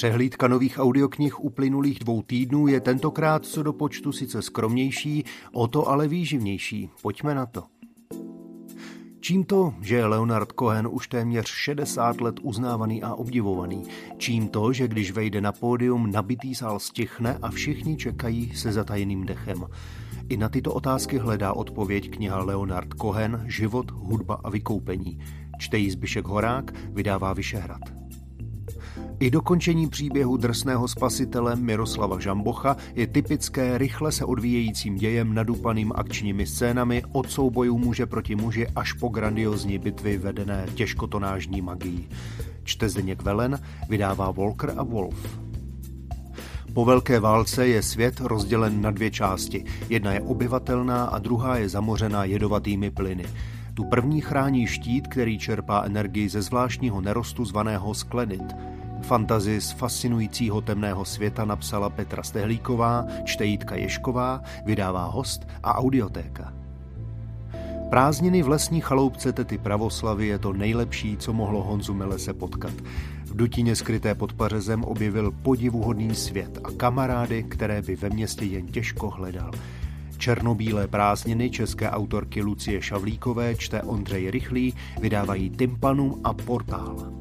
Přehlídka nových audioknih uplynulých dvou týdnů je tentokrát co do počtu sice skromnější, o to ale výživnější. Pojďme na to. Čím to, že je Leonard Cohen už téměř 60 let uznávaný a obdivovaný? Čím to, že když vejde na pódium, nabitý sál stichne a všichni čekají se zatajeným dechem? I na tyto otázky hledá odpověď kniha Leonard Cohen Život, hudba a vykoupení. Čte jí Zbyšek Horák, vydává Vyšehrad. I dokončení příběhu drsného spasitele Miroslava Žambocha je typické rychle se odvíjejícím dějem nadupaným akčními scénami od soubojů muže proti muži až po grandiozní bitvy vedené těžkotonážní magií. Čte Zdeněk Velen, vydává Volker a Wolf. Po velké válce je svět rozdělen na dvě části. Jedna je obyvatelná a druhá je zamořená jedovatými plyny. Tu první chrání štít, který čerpá energii ze zvláštního nerostu zvaného sklenit. Fantazii z fascinujícího temného světa napsala Petra Stehlíková, čte Jitka Ješková, vydává host a audiotéka. Prázdniny v lesní chaloupce tety Pravoslavy je to nejlepší, co mohlo Honzu Melese potkat. V dutině skryté pod pařezem objevil podivuhodný svět a kamarády, které by ve městě jen těžko hledal. Černobílé prázdniny české autorky Lucie Šavlíkové čte Ondřej Rychlý, vydávají Tympanum a Portál.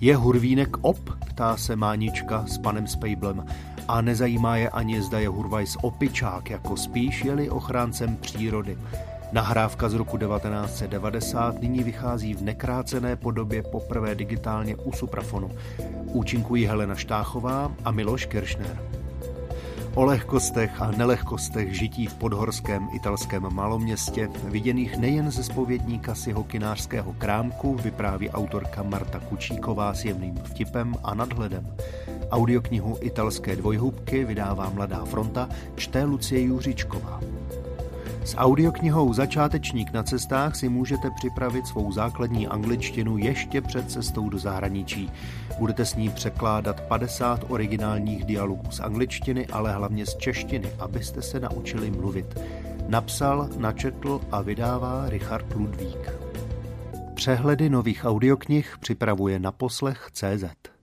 Je hurvínek op? ptá se Mánička s panem Spejblem. A nezajímá je ani zda je Hurvajs opičák, jako spíš jeli ochráncem přírody. Nahrávka z roku 1990 nyní vychází v nekrácené podobě poprvé digitálně u Suprafonu. Účinkují Helena Štáchová a Miloš Kiršner. O lehkostech a nelehkostech žití v podhorském italském maloměstě, viděných nejen ze spovědníka si hokinářského krámku, vypráví autorka Marta Kučíková s jemným vtipem a nadhledem. Audioknihu Italské dvojhubky vydává Mladá fronta, čte Lucie Juřičková. S audioknihou Začátečník na cestách si můžete připravit svou základní angličtinu ještě před cestou do zahraničí. Budete s ní překládat 50 originálních dialogů z angličtiny, ale hlavně z češtiny, abyste se naučili mluvit. Napsal, načetl a vydává Richard Ludvík. Přehledy nových audioknih připravuje na poslech CZ.